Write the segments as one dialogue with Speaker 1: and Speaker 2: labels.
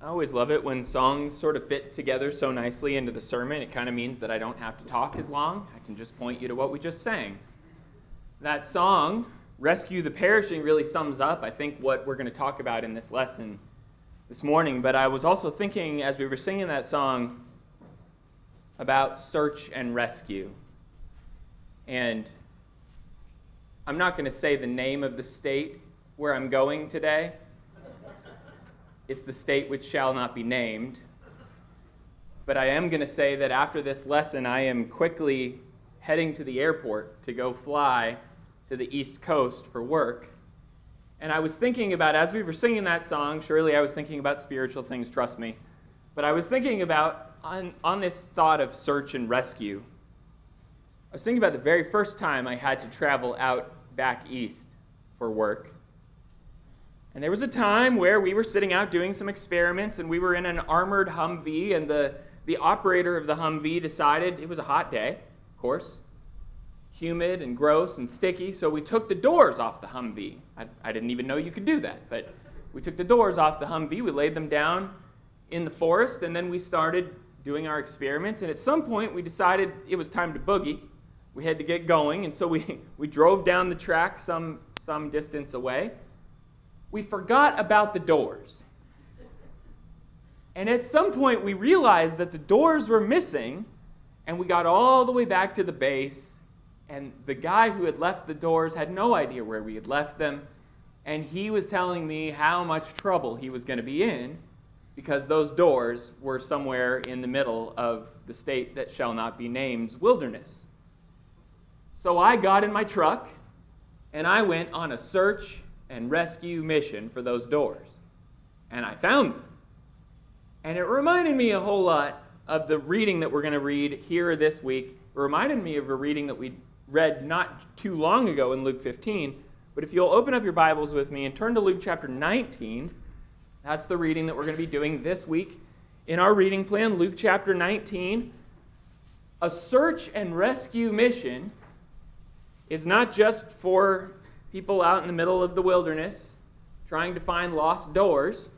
Speaker 1: I always love it when songs sort of fit together so nicely into the sermon. It kind of means that I don't have to talk as long. I can just point you to what we just sang. That song, Rescue the Perishing, really sums up, I think, what we're going to talk about in this lesson this morning. But I was also thinking as we were singing that song about search and rescue. And I'm not going to say the name of the state where I'm going today it's the state which shall not be named. But I am going to say that after this lesson, I am quickly heading to the airport to go fly to the East Coast for work. And I was thinking about, as we were singing that song, surely I was thinking about spiritual things, trust me. But I was thinking about, on, on this thought of search and rescue, I was thinking about the very first time I had to travel out back east for work. And there was a time where we were sitting out doing some experiments and we were in an armored Humvee, and the, the operator of the Humvee decided it was a hot day, of course, humid and gross and sticky, so we took the doors off the Humvee. I, I didn't even know you could do that, but we took the doors off the Humvee, we laid them down in the forest, and then we started doing our experiments. And at some point, we decided it was time to boogie. We had to get going, and so we, we drove down the track some, some distance away we forgot about the doors. And at some point, we realized that the doors were missing, and we got all the way back to the base. And the guy who had left the doors had no idea where we had left them. And he was telling me how much trouble he was going to be in because those doors were somewhere in the middle of the state that shall not be named's wilderness. So I got in my truck and I went on a search and rescue mission for those doors. And I found them. And it reminded me a whole lot of the reading that we're going to read here this week. It reminded me of a reading that we read not too long ago in Luke 15. But if you'll open up your Bibles with me and turn to Luke chapter 19, that's the reading that we're going to be doing this week in our reading plan. Luke chapter 19. A search and rescue mission is not just for people out in the middle of the wilderness trying to find lost doors.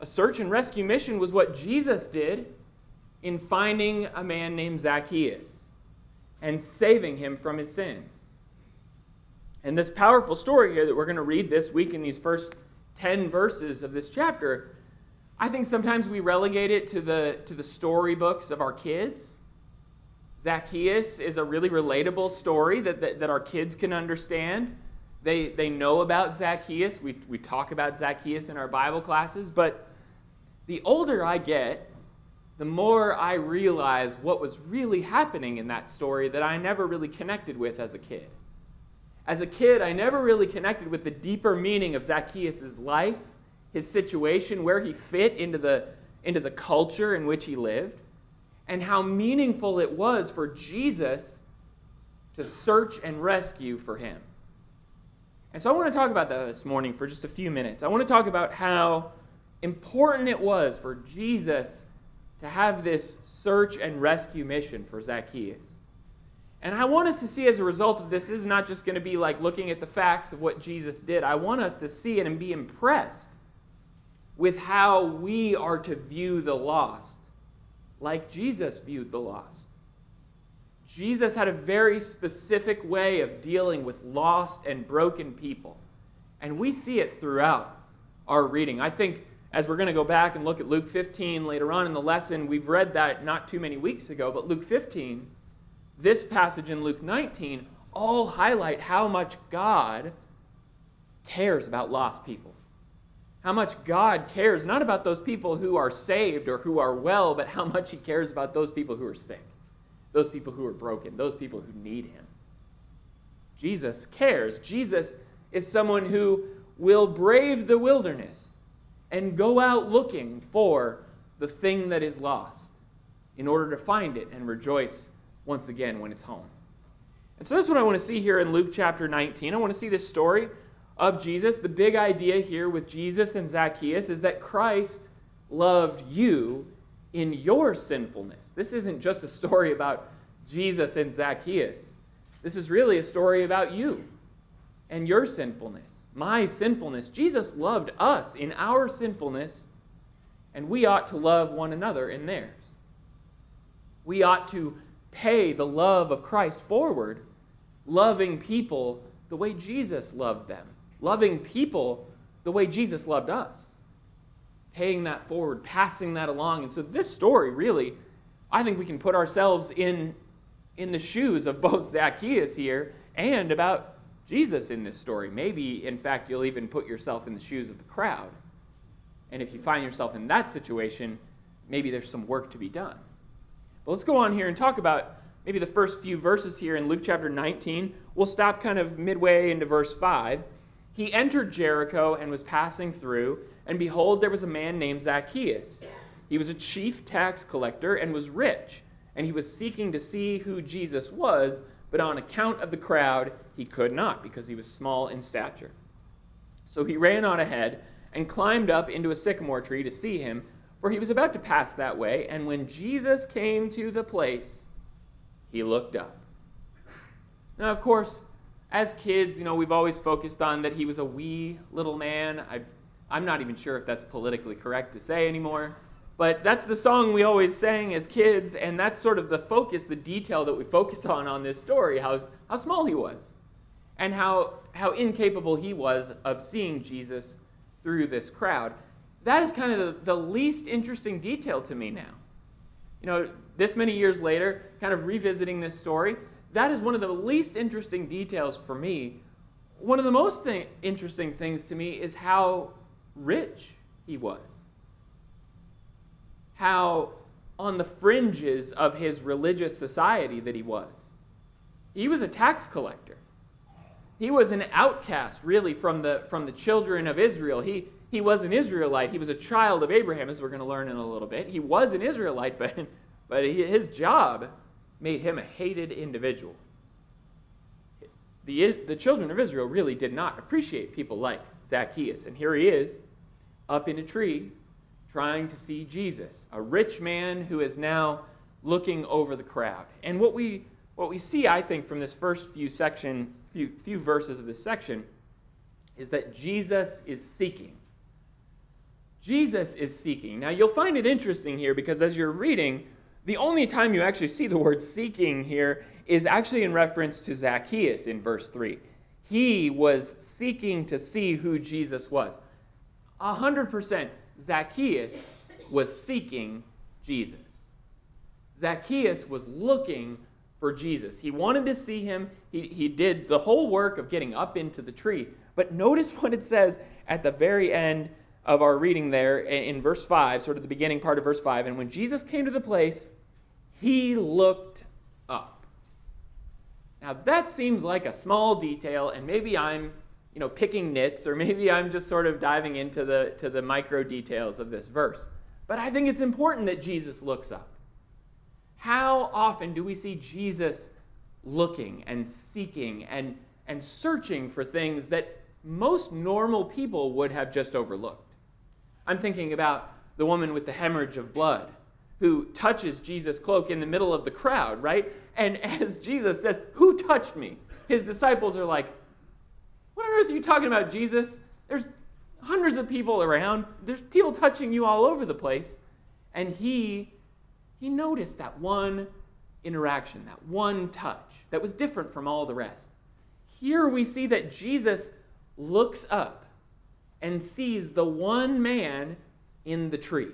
Speaker 1: A search and rescue mission was what Jesus did in finding a man named Zacchaeus and saving him from his sins. And this powerful story here that we're going to read this week in these first 10 verses of this chapter, I think sometimes we relegate it to the, to the storybooks of our kids. Zacchaeus is a really relatable story that, that, that our kids can understand. They, they know about Zacchaeus. We, we talk about Zacchaeus in our Bible classes. But the older I get, the more I realize what was really happening in that story that I never really connected with as a kid. As a kid, I never really connected with the deeper meaning of Zacchaeus' life, his situation, where he fit into the, into the culture in which he lived, and how meaningful it was for Jesus to search and rescue for him. And so I want to talk about that this morning for just a few minutes. I want to talk about how important it was for Jesus to have this search and rescue mission for Zacchaeus. And I want us to see as a result of this, this is not just going to be like looking at the facts of what Jesus did. I want us to see it and be impressed with how we are to view the lost, like Jesus viewed the lost. Jesus had a very specific way of dealing with lost and broken people. And we see it throughout our reading. I think as we're going to go back and look at Luke 15 later on in the lesson, we've read that not too many weeks ago, but Luke 15, this passage in Luke 19, all highlight how much God cares about lost people. How much God cares not about those people who are saved or who are well, but how much He cares about those people who are sick those people who are broken, those people who need him. Jesus cares. Jesus is someone who will brave the wilderness and go out looking for the thing that is lost in order to find it and rejoice once again when it's home. And so that's what I want to see here in Luke chapter 19. I want to see this story of Jesus. The big idea here with Jesus and Zacchaeus is that Christ loved you in your sinfulness. This isn't just a story about Jesus and Zacchaeus. This is really a story about you and your sinfulness, my sinfulness. Jesus loved us in our sinfulness, and we ought to love one another in theirs. We ought to pay the love of Christ forward, loving people the way Jesus loved them, loving people the way Jesus loved us, paying that forward, passing that along. And so, this story really, I think we can put ourselves in, in the shoes of both Zacchaeus here and about Jesus in this story. Maybe, in fact, you'll even put yourself in the shoes of the crowd. And if you find yourself in that situation, maybe there's some work to be done. But let's go on here and talk about maybe the first few verses here in Luke chapter 19. We'll stop kind of midway into verse 5. He entered Jericho and was passing through, and behold, there was a man named Zacchaeus. He was a chief tax collector and was rich, and he was seeking to see who Jesus was, but on account of the crowd, he could not, because he was small in stature. So he ran on ahead and climbed up into a sycamore tree to see him, for he was about to pass that way. And when Jesus came to the place, he looked up. Now, of course, as kids, you know, we've always focused on that he was a wee little man. I, I'm not even sure if that's politically correct to say anymore. But that's the song we always sang as kids, and that's sort of the focus, the detail that we focus on on this story, how, how small he was, and how, how incapable he was of seeing Jesus through this crowd. That is kind of the, the least interesting detail to me now. You know, this many years later, kind of revisiting this story, that is one of the least interesting details for me. One of the most thing, interesting things to me is how rich he was. How on the fringes of his religious society that he was. He was a tax collector. He was an outcast, really, from the, from the children of Israel. He, he was an Israelite. He was a child of Abraham, as we're going to learn in a little bit. He was an Israelite, but, but he, his job made him a hated individual. The, the children of Israel really did not appreciate people like Zacchaeus. And here he is, up in a tree, trying to see Jesus, a rich man who is now looking over the crowd. And what we, what we see, I think, from this first few section few, few verses of this section is that Jesus is seeking. Jesus is seeking. Now, you'll find it interesting here because as you're reading, the only time you actually see the word seeking here is actually in reference to Zacchaeus in verse 3. He was seeking to see who Jesus was. 100% Zacchaeus was seeking Jesus. Zacchaeus was looking for Jesus. He wanted to see him. He, he did the whole work of getting up into the tree. But notice what it says at the very end of our reading there in verse 5, sort of the beginning part of verse 5. And when Jesus came to the place, he looked up. Now that seems like a small detail, and maybe I'm you know, picking nits, or maybe I'm just sort of diving into the, to the micro details of this verse. But I think it's important that Jesus looks up. How often do we see Jesus looking and seeking and, and searching for things that most normal people would have just overlooked? I'm thinking about the woman with the hemorrhage of blood who touches Jesus' cloak in the middle of the crowd, right? And as Jesus says, Who touched me? His disciples are like, What on earth are you talking about, Jesus? There's hundreds of people around, there's people touching you all over the place. And he he noticed that one interaction, that one touch that was different from all the rest. Here we see that Jesus looks up and sees the one man in the tree.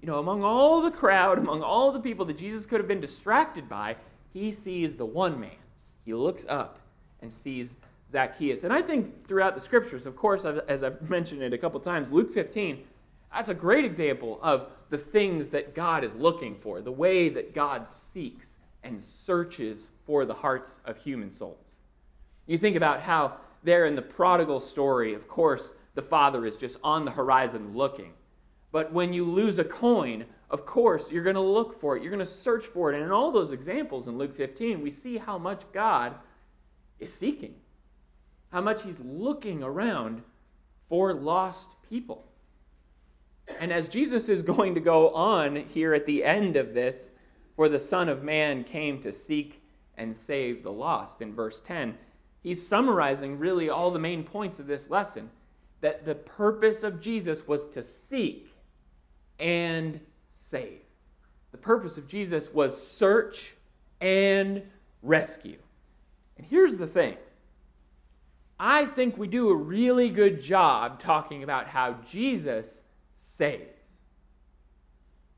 Speaker 1: You know, among all the crowd, among all the people that Jesus could have been distracted by, he sees the one man. He looks up and sees Zacchaeus. And I think throughout the scriptures, of course, as I've mentioned it a couple times, Luke 15 that's a great example of the things that God is looking for, the way that God seeks and searches for the hearts of human souls. You think about how there in the prodigal story, of course, the father is just on the horizon looking. But when you lose a coin, of course, you're going to look for it. You're going to search for it. And in all those examples in Luke 15, we see how much God is seeking, how much he's looking around for lost people. And as Jesus is going to go on here at the end of this, for the Son of Man came to seek and save the lost, in verse 10, he's summarizing really all the main points of this lesson that the purpose of Jesus was to seek and save. The purpose of Jesus was search and rescue. And here's the thing I think we do a really good job talking about how Jesus saves.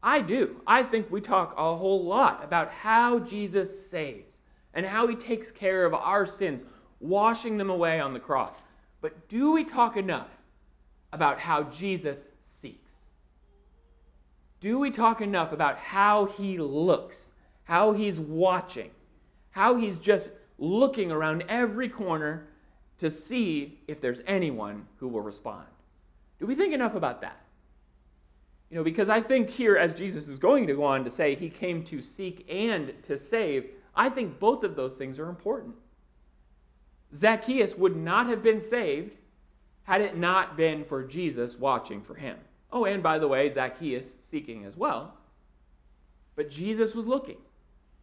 Speaker 1: I do. I think we talk a whole lot about how Jesus saves and how he takes care of our sins, washing them away on the cross. But do we talk enough about how Jesus seeks? Do we talk enough about how he looks, how he's watching, how he's just looking around every corner to see if there's anyone who will respond? Do we think enough about that? You know, because I think here, as Jesus is going to go on to say, he came to seek and to save, I think both of those things are important. Zacchaeus would not have been saved had it not been for Jesus watching for him. Oh, and by the way, Zacchaeus seeking as well. But Jesus was looking.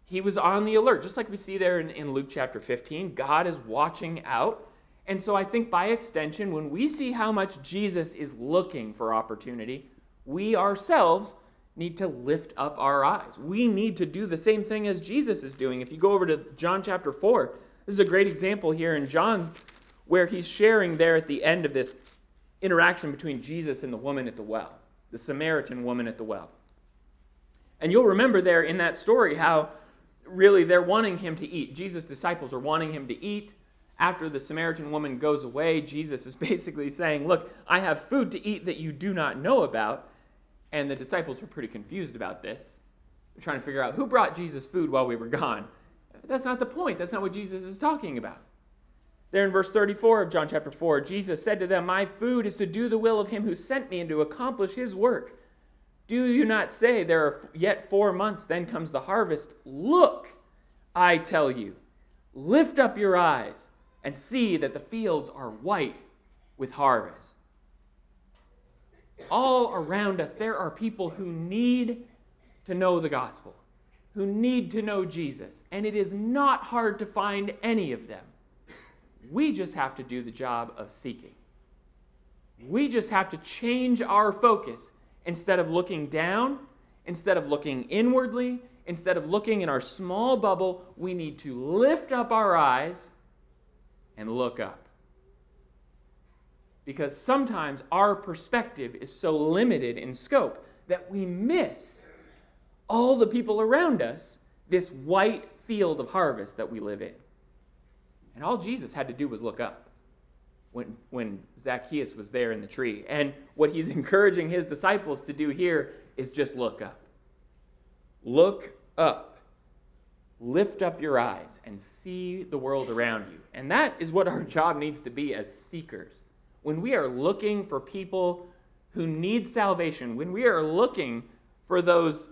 Speaker 1: He was on the alert, just like we see there in, in Luke chapter 15. God is watching out. And so I think by extension, when we see how much Jesus is looking for opportunity, we ourselves need to lift up our eyes. We need to do the same thing as Jesus is doing. If you go over to John chapter 4, this is a great example here in John where he's sharing there at the end of this interaction between Jesus and the woman at the well, the Samaritan woman at the well. And you'll remember there in that story how really they're wanting him to eat. Jesus' disciples are wanting him to eat. After the Samaritan woman goes away, Jesus is basically saying, Look, I have food to eat that you do not know about. And the disciples were pretty confused about this. They're trying to figure out who brought Jesus food while we were gone. That's not the point. That's not what Jesus is talking about. There in verse 34 of John chapter 4, Jesus said to them, My food is to do the will of him who sent me and to accomplish his work. Do you not say, There are yet four months, then comes the harvest? Look, I tell you, lift up your eyes and see that the fields are white with harvest all around us, there are people who need to know the gospel, who need to know Jesus. And it is not hard to find any of them. We just have to do the job of seeking. We just have to change our focus. Instead of looking down, instead of looking inwardly, instead of looking in our small bubble, we need to lift up our eyes and look up because sometimes our perspective is so limited in scope that we miss all the people around us, this white field of harvest that we live in. And all Jesus had to do was look up when, when Zacchaeus was there in the tree. And what he's encouraging his disciples to do here is just look up. Look up. Lift up your eyes and see the world around you. And that is what our job needs to be as seekers when we are looking for people who need salvation, when we are looking for those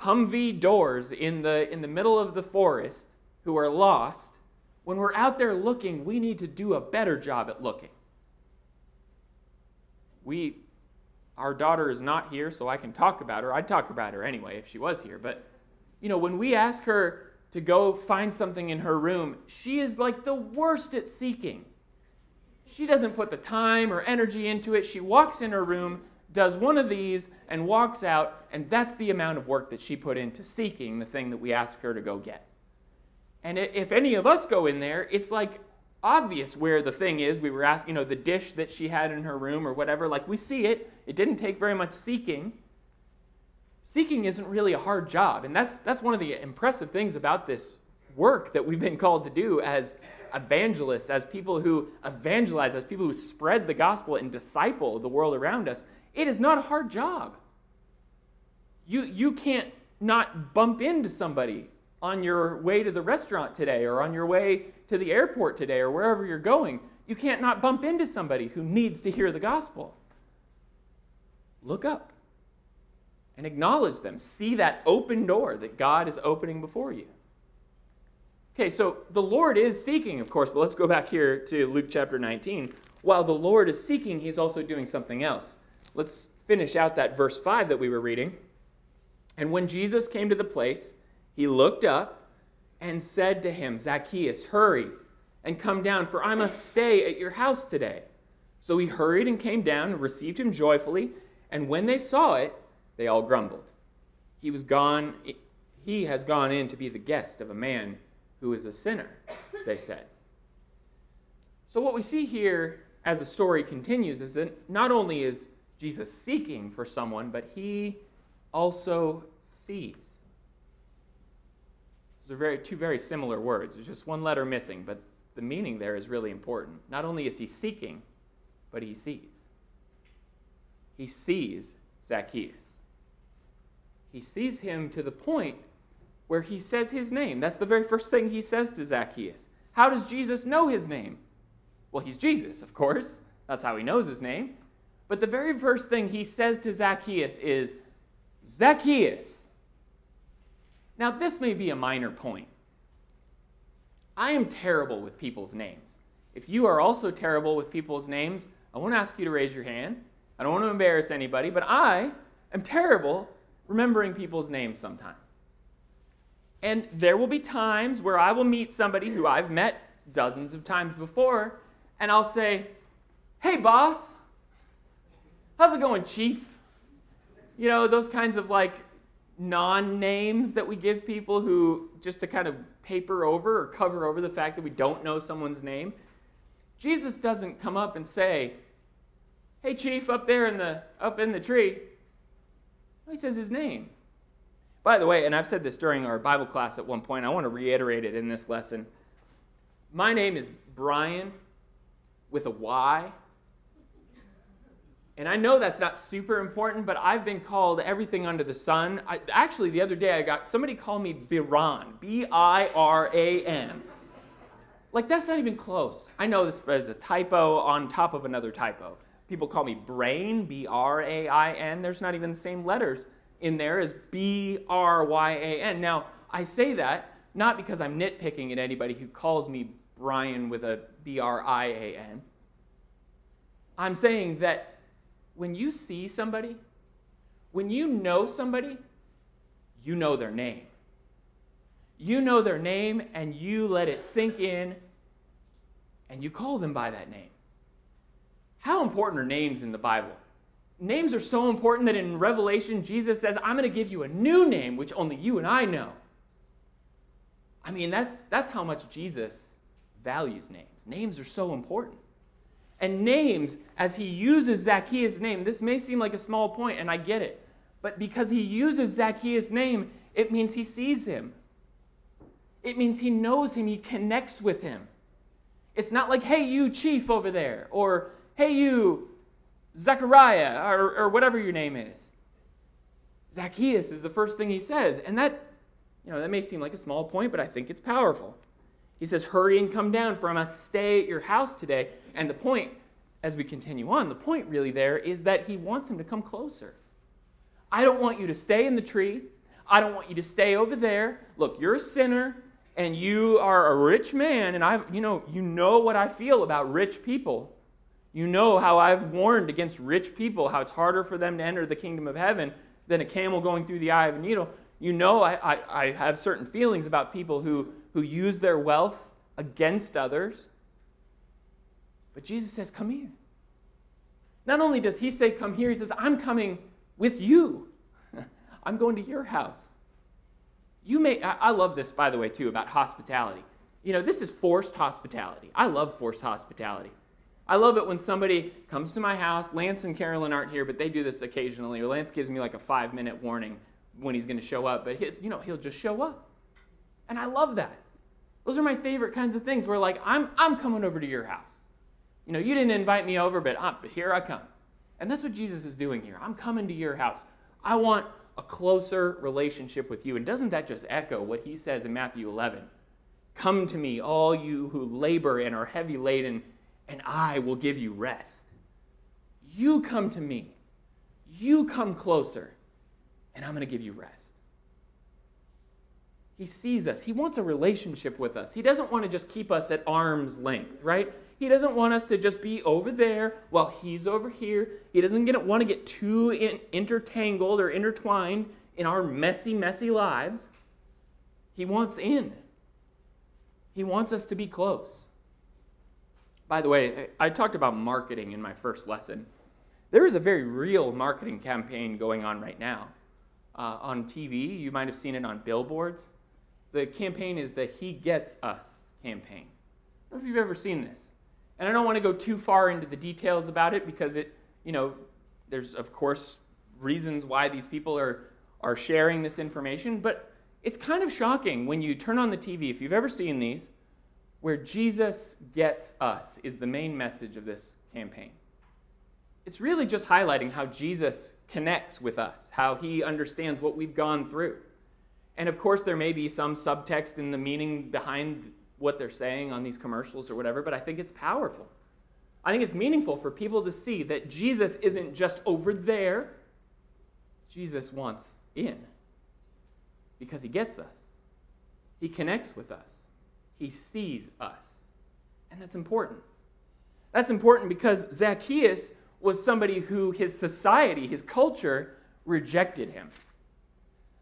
Speaker 1: Humvee doors in the, in the middle of the forest who are lost, when we're out there looking, we need to do a better job at looking. We, our daughter is not here, so I can talk about her. I'd talk about her anyway if she was here. But, you know, when we ask her to go find something in her room, she is like the worst at seeking. She doesn't put the time or energy into it. She walks in her room, does one of these, and walks out, and that's the amount of work that she put into seeking the thing that we asked her to go get. And if any of us go in there, it's like obvious where the thing is. We were asking, you know, the dish that she had in her room or whatever. Like we see it. It didn't take very much seeking. Seeking isn't really a hard job. And that's, that's one of the impressive things about this work that we've been called to do as evangelists, as people who evangelize, as people who spread the gospel and disciple the world around us, it is not a hard job. You, you can't not bump into somebody on your way to the restaurant today or on your way to the airport today or wherever you're going. You can't not bump into somebody who needs to hear the gospel. Look up and acknowledge them. See that open door that God is opening before you. Okay, so the Lord is seeking, of course, but let's go back here to Luke chapter 19. While the Lord is seeking, he's also doing something else. Let's finish out that verse 5 that we were reading. And when Jesus came to the place, he looked up and said to him, Zacchaeus, hurry and come down, for I must stay at your house today. So he hurried and came down and received him joyfully. And when they saw it, they all grumbled. He was gone he has gone in to be the guest of a man who is a sinner, they said. So what we see here as the story continues is that not only is Jesus seeking for someone, but he also sees. Those are very, two very similar words. There's just one letter missing, but the meaning there is really important. Not only is he seeking, but he sees. He sees Zacchaeus. He sees him to the point where he says his name. That's the very first thing he says to Zacchaeus. How does Jesus know his name? Well, he's Jesus, of course. That's how he knows his name. But the very first thing he says to Zacchaeus is, Zacchaeus. Now, this may be a minor point. I am terrible with people's names. If you are also terrible with people's names, I won't ask you to raise your hand. I don't want to embarrass anybody, but I am terrible remembering people's names sometimes. And there will be times where I will meet somebody who I've met dozens of times before, and I'll say, Hey, boss, how's it going, chief? You know, those kinds of like non names that we give people who just to kind of paper over or cover over the fact that we don't know someone's name. Jesus doesn't come up and say, "Hey chief up there in the up in the tree." He says his name. By the way, and I've said this during our Bible class at one point, I want to reiterate it in this lesson. My name is Brian with a Y. And I know that's not super important, but I've been called everything under the sun. I, actually, the other day I got somebody called me Biran, B I R A N. Like, that's not even close. I know this is a typo on top of another typo. People call me Brain, B R A I N. There's not even the same letters in there as B R Y A N. Now, I say that not because I'm nitpicking at anybody who calls me Brian with a B R I A N. I'm saying that when you see somebody, when you know somebody, you know their name. You know their name and you let it sink in and you call them by that name. How important are names in the Bible? names are so important that in Revelation, Jesus says, I'm going to give you a new name, which only you and I know. I mean, that's, that's how much Jesus values names. Names are so important. And names, as he uses Zacchaeus' name, this may seem like a small point, and I get it. But because he uses Zacchaeus' name, it means he sees him. It means he knows him, he connects with him. It's not like, hey, you chief over there, or hey, you Zechariah, or, or whatever your name is. Zacchaeus is the first thing he says. And that, you know, that may seem like a small point, but I think it's powerful. He says, Hurry and come down, for I must stay at your house today. And the point, as we continue on, the point really there is that he wants him to come closer. I don't want you to stay in the tree. I don't want you to stay over there. Look, you're a sinner and you are a rich man, and I, you know, you know what I feel about rich people. You know how I've warned against rich people, how it's harder for them to enter the kingdom of heaven than a camel going through the eye of a needle. You know I, I, I have certain feelings about people who, who use their wealth against others. But Jesus says, Come here. Not only does he say, Come here, he says, I'm coming with you. I'm going to your house. You may, I, I love this, by the way, too, about hospitality. You know, this is forced hospitality. I love forced hospitality. I love it when somebody comes to my house. Lance and Carolyn aren't here, but they do this occasionally. Lance gives me like a five minute warning when he's going to show up, but he, you know he'll just show up, and I love that. Those are my favorite kinds of things. Where like I'm I'm coming over to your house. You know, you didn't invite me over, but, uh, but here I come. And that's what Jesus is doing here. I'm coming to your house. I want a closer relationship with you. And doesn't that just echo what he says in Matthew 11? Come to me, all you who labor and are heavy laden, and I will give you rest. You come to me. You come closer, and I'm going to give you rest. He sees us. He wants a relationship with us. He doesn't want to just keep us at arm's length, right? He doesn't want us to just be over there while he's over here. He doesn't get, want to get too in, intertangled or intertwined in our messy, messy lives. He wants in. He wants us to be close. By the way, I talked about marketing in my first lesson. there is a very real marketing campaign going on right now uh, on TV. You might have seen it on billboards. The campaign is the He Gets Us campaign. I don't know if you've ever seen this. And I don't want to go too far into the details about it because it, you know, there's of course reasons why these people are, are sharing this information, but it's kind of shocking when you turn on the TV, if you've ever seen these, where Jesus gets us is the main message of this campaign. It's really just highlighting how Jesus connects with us, how he understands what we've gone through. And of course, there may be some subtext in the meaning behind what they're saying on these commercials or whatever, but I think it's powerful. I think it's meaningful for people to see that Jesus isn't just over there, Jesus wants in because he gets us, he connects with us, he sees us. And that's important. That's important because Zacchaeus was somebody who his society, his culture, rejected him.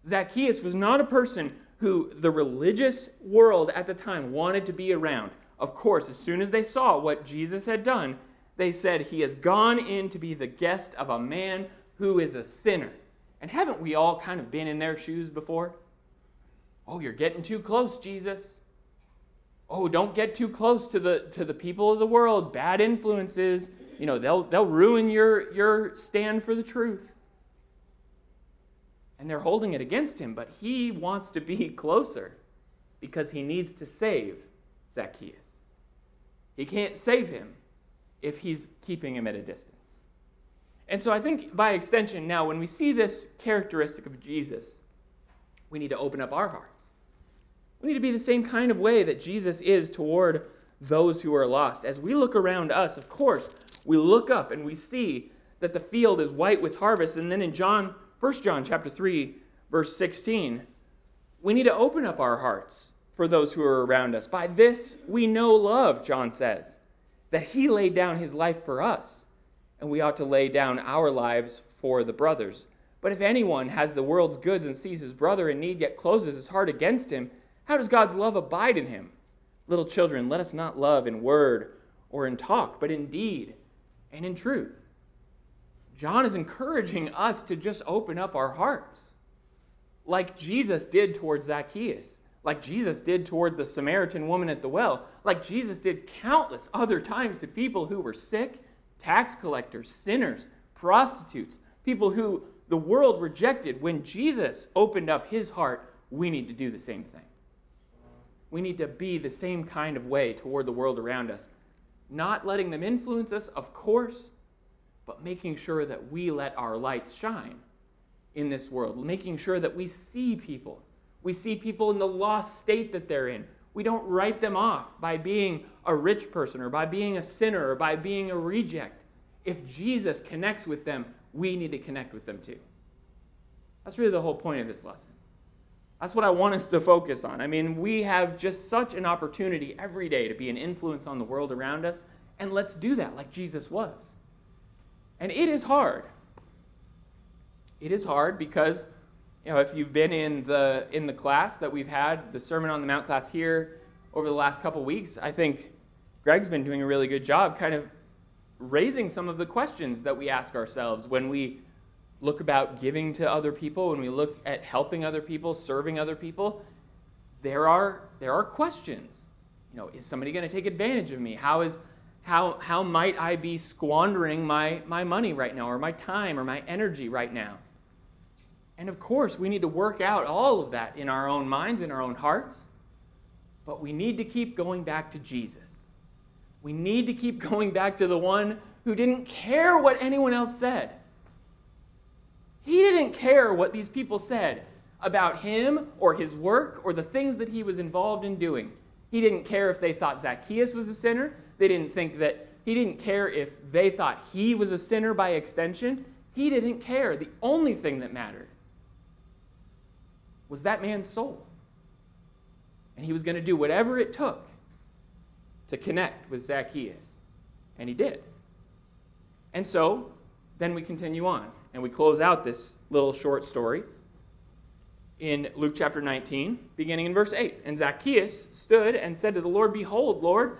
Speaker 1: Zacchaeus was not a person who the religious world at the time wanted to be around. Of course, as soon as they saw what Jesus had done, they said, He has gone in to be the guest of a man who is a sinner. And haven't we all kind of been in their shoes before? Oh, you're getting too close, Jesus. Oh, don't get too close to the, to the people of the world. Bad influences, you know, they'll, they'll ruin your, your stand for the truth. And they're holding it against him, but he wants to be closer because he needs to save Zacchaeus. He can't save him if he's keeping him at a distance. And so I think by extension, now, when we see this characteristic of Jesus, we need to open up our hearts. We need to be the same kind of way that Jesus is toward those who are lost. As we look around us, of course, we look up and we see that the field is white with harvest. And then in John, 1 John chapter 3, verse 16, we need to open up our hearts for those who are around us. By this we know love, John says, that he laid down his life for us, and we ought to lay down our lives for the brothers. But if anyone has the world's goods and sees his brother in need, yet closes his heart against him, how does God's love abide in him? Little children, let us not love in word or in talk, but in deed and in truth. John is encouraging us to just open up our hearts, like Jesus did toward Zacchaeus, like Jesus did toward the Samaritan woman at the well, like Jesus did countless other times to people who were sick, tax collectors, sinners, prostitutes, people who the world rejected. When Jesus opened up his heart, we need to do the same thing. We need to be the same kind of way toward the world around us not letting them influence us, of course, but making sure that we let our lights shine in this world, making sure that we see people. We see people in the lost state that they're in. We don't write them off by being a rich person or by being a sinner or by being a reject. If Jesus connects with them, we need to connect with them too. That's really the whole point of this lesson. That's what I want us to focus on. I mean, we have just such an opportunity every day to be an influence on the world around us, and let's do that like Jesus was. And it is hard. It is hard because, you know, if you've been in the in the class that we've had, the Sermon on the Mount class here over the last couple weeks, I think Greg's been doing a really good job kind of raising some of the questions that we ask ourselves when we look about giving to other people, when we look at helping other people, serving other people, there are, there are questions. You know, is somebody going to take advantage of me? How, is, how, how might I be squandering my, my money right now, or my time, or my energy right now? And of course, we need to work out all of that in our own minds, in our own hearts. But we need to keep going back to Jesus. We need to keep going back to the one who didn't care what anyone else said. He didn't care what these people said about him or his work or the things that he was involved in doing. He didn't care if they thought Zacchaeus was a sinner. They didn't think that he didn't care if they thought he was a sinner by extension. He didn't care. The only thing that mattered was that man's soul. And he was going to do whatever it took to connect with Zacchaeus. And he did. And so, then we continue on. And we close out this little short story in Luke chapter 19, beginning in verse 8. And Zacchaeus stood and said to the Lord, Behold, Lord,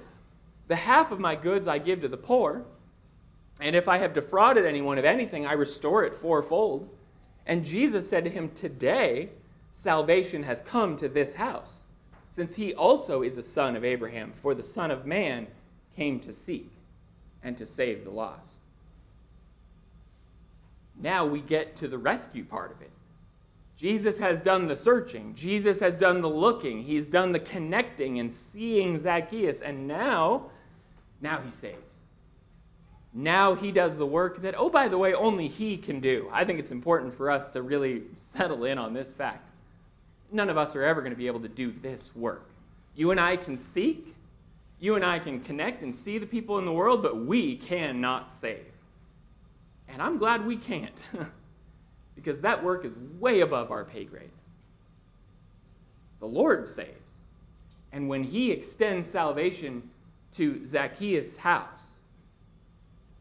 Speaker 1: the half of my goods I give to the poor, And if I have defrauded anyone of anything, I restore it fourfold. And Jesus said to him, Today salvation has come to this house, since he also is a son of Abraham, for the Son of Man came to seek and to save the lost. Now we get to the rescue part of it. Jesus has done the searching, Jesus has done the looking, he's done the connecting and seeing Zacchaeus, and now, now he saves. Now he does the work that, oh, by the way, only he can do. I think it's important for us to really settle in on this fact. None of us are ever going to be able to do this work. You and I can seek, you and I can connect and see the people in the world, but we cannot save. And I'm glad we can't, because that work is way above our pay grade. The Lord saves. And when he extends salvation to Zacchaeus' house,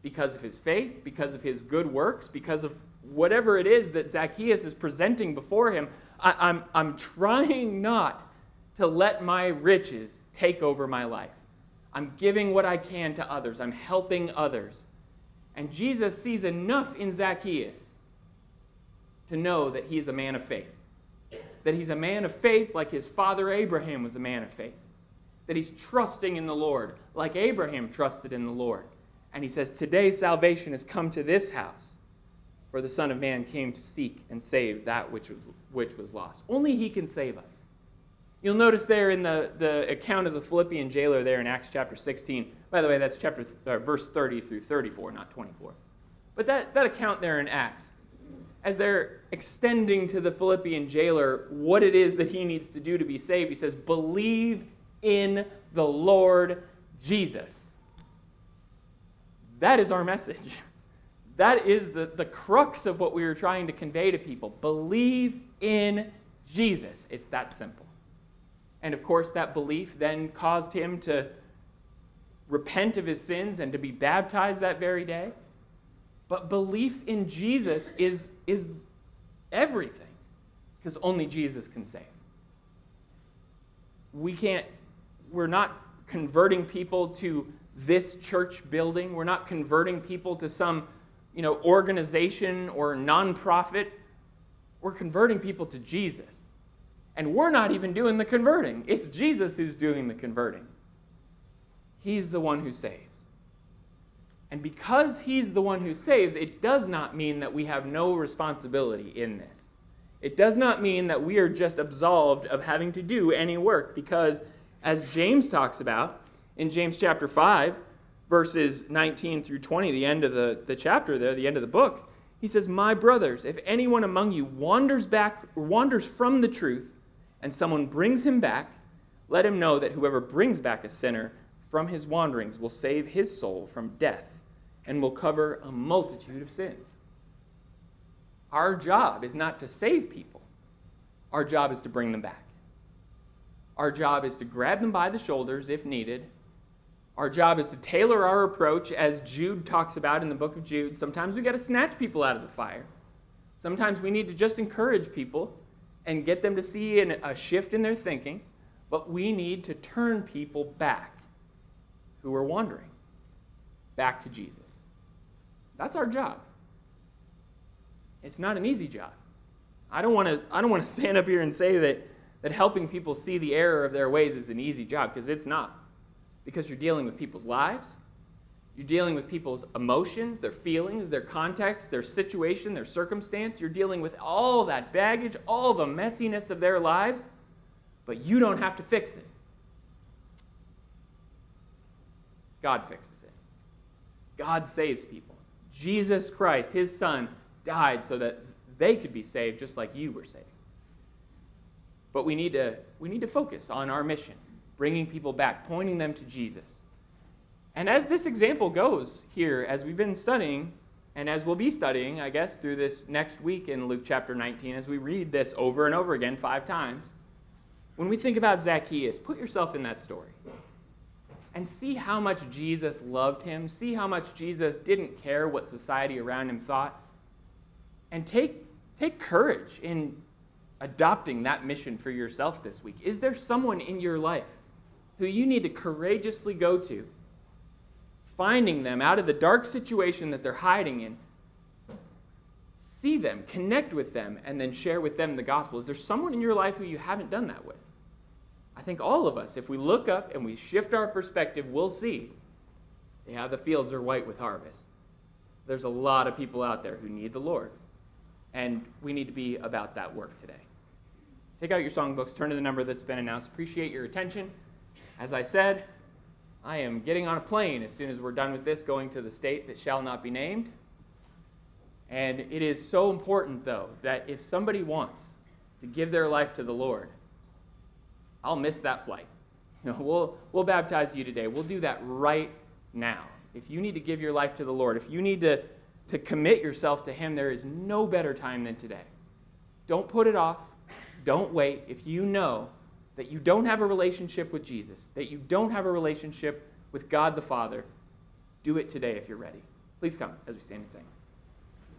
Speaker 1: because of his faith, because of his good works, because of whatever it is that Zacchaeus is presenting before him, I, I'm, I'm trying not to let my riches take over my life. I'm giving what I can to others, I'm helping others. And Jesus sees enough in Zacchaeus to know that he is a man of faith. That he's a man of faith like his father Abraham was a man of faith. That he's trusting in the Lord like Abraham trusted in the Lord. And he says, Today salvation has come to this house, for the Son of Man came to seek and save that which was, which was lost. Only he can save us. You'll notice there in the, the account of the Philippian jailer there in Acts chapter 16. By the way, that's chapter uh, verse 30 through 34, not 24. But that, that account there in Acts, as they're extending to the Philippian jailer what it is that he needs to do to be saved, he says, Believe in the Lord Jesus that is our message. That is the, the crux of what we were trying to convey to people. Believe in Jesus. It's that simple. And of course, that belief then caused him to repent of his sins and to be baptized that very day. But belief in Jesus is, is everything, because only Jesus can save. We can't, we're not converting people to this church building. We're not converting people to some, you know, organization or nonprofit. We're converting people to Jesus. And we're not even doing the converting. It's Jesus who's doing the converting. He's the one who saves. And because he's the one who saves, it does not mean that we have no responsibility in this. It does not mean that we are just absolved of having to do any work because, as James talks about, in James chapter 5, verses 19 through 20, the end of the, the chapter there, the end of the book, he says, My brothers, if anyone among you wanders back, wanders from the truth, and someone brings him back, let him know that whoever brings back a sinner from his wanderings will save his soul from death and will cover a multitude of sins. Our job is not to save people, our job is to bring them back. Our job is to grab them by the shoulders if needed our job is to tailor our approach, as Jude talks about in the book of Jude. Sometimes we got to snatch people out of the fire. Sometimes we need to just encourage people and get them to see an, a shift in their thinking. But we need to turn people back who are wandering, back to Jesus. That's our job. It's not an easy job. I don't want to I don't want to stand up here and say that, that helping people see the error of their ways is an easy job, because it's not because you're dealing with people's lives. You're dealing with people's emotions, their feelings, their context, their situation, their circumstance. You're dealing with all that baggage, all the messiness of their lives, but you don't have to fix it. God fixes it. God saves people. Jesus Christ, his son, died so that they could be saved just like you were saved. But we need to, we need to focus on our mission bringing people back, pointing them to Jesus. And as this example goes here, as we've been studying, and as we'll be studying, I guess, through this next week in Luke chapter 19, as we read this over and over again five times, when we think about Zacchaeus, put yourself in that story and see how much Jesus loved him, see how much Jesus didn't care what society around him thought, and take, take courage in adopting that mission for yourself this week. Is there someone in your life who you need to courageously go to, finding them out of the dark situation that they're hiding in. See them, connect with them, and then share with them the gospel. Is there someone in your life who you haven't done that with? I think all of us, if we look up and we shift our perspective, we'll see yeah, the fields are white with harvest. There's a lot of people out there who need the Lord. And we need to be about that work today. Take out your songbooks, turn to the number that's been announced. Appreciate your attention. As I said, I am getting on a plane as soon as we're done with this, going to the state that shall not be named. And it is so important, though, that if somebody wants to give their life to the Lord, I'll miss that flight. You know, we'll, we'll baptize you today. We'll do that right now. If you need to give your life to the Lord, if you need to, to commit yourself to Him, there is no better time than today. Don't put it off. Don't wait. If you know that you don't have a relationship with Jesus, that you don't have a relationship with God the Father, do it today if you're ready. Please come as we stand and sing.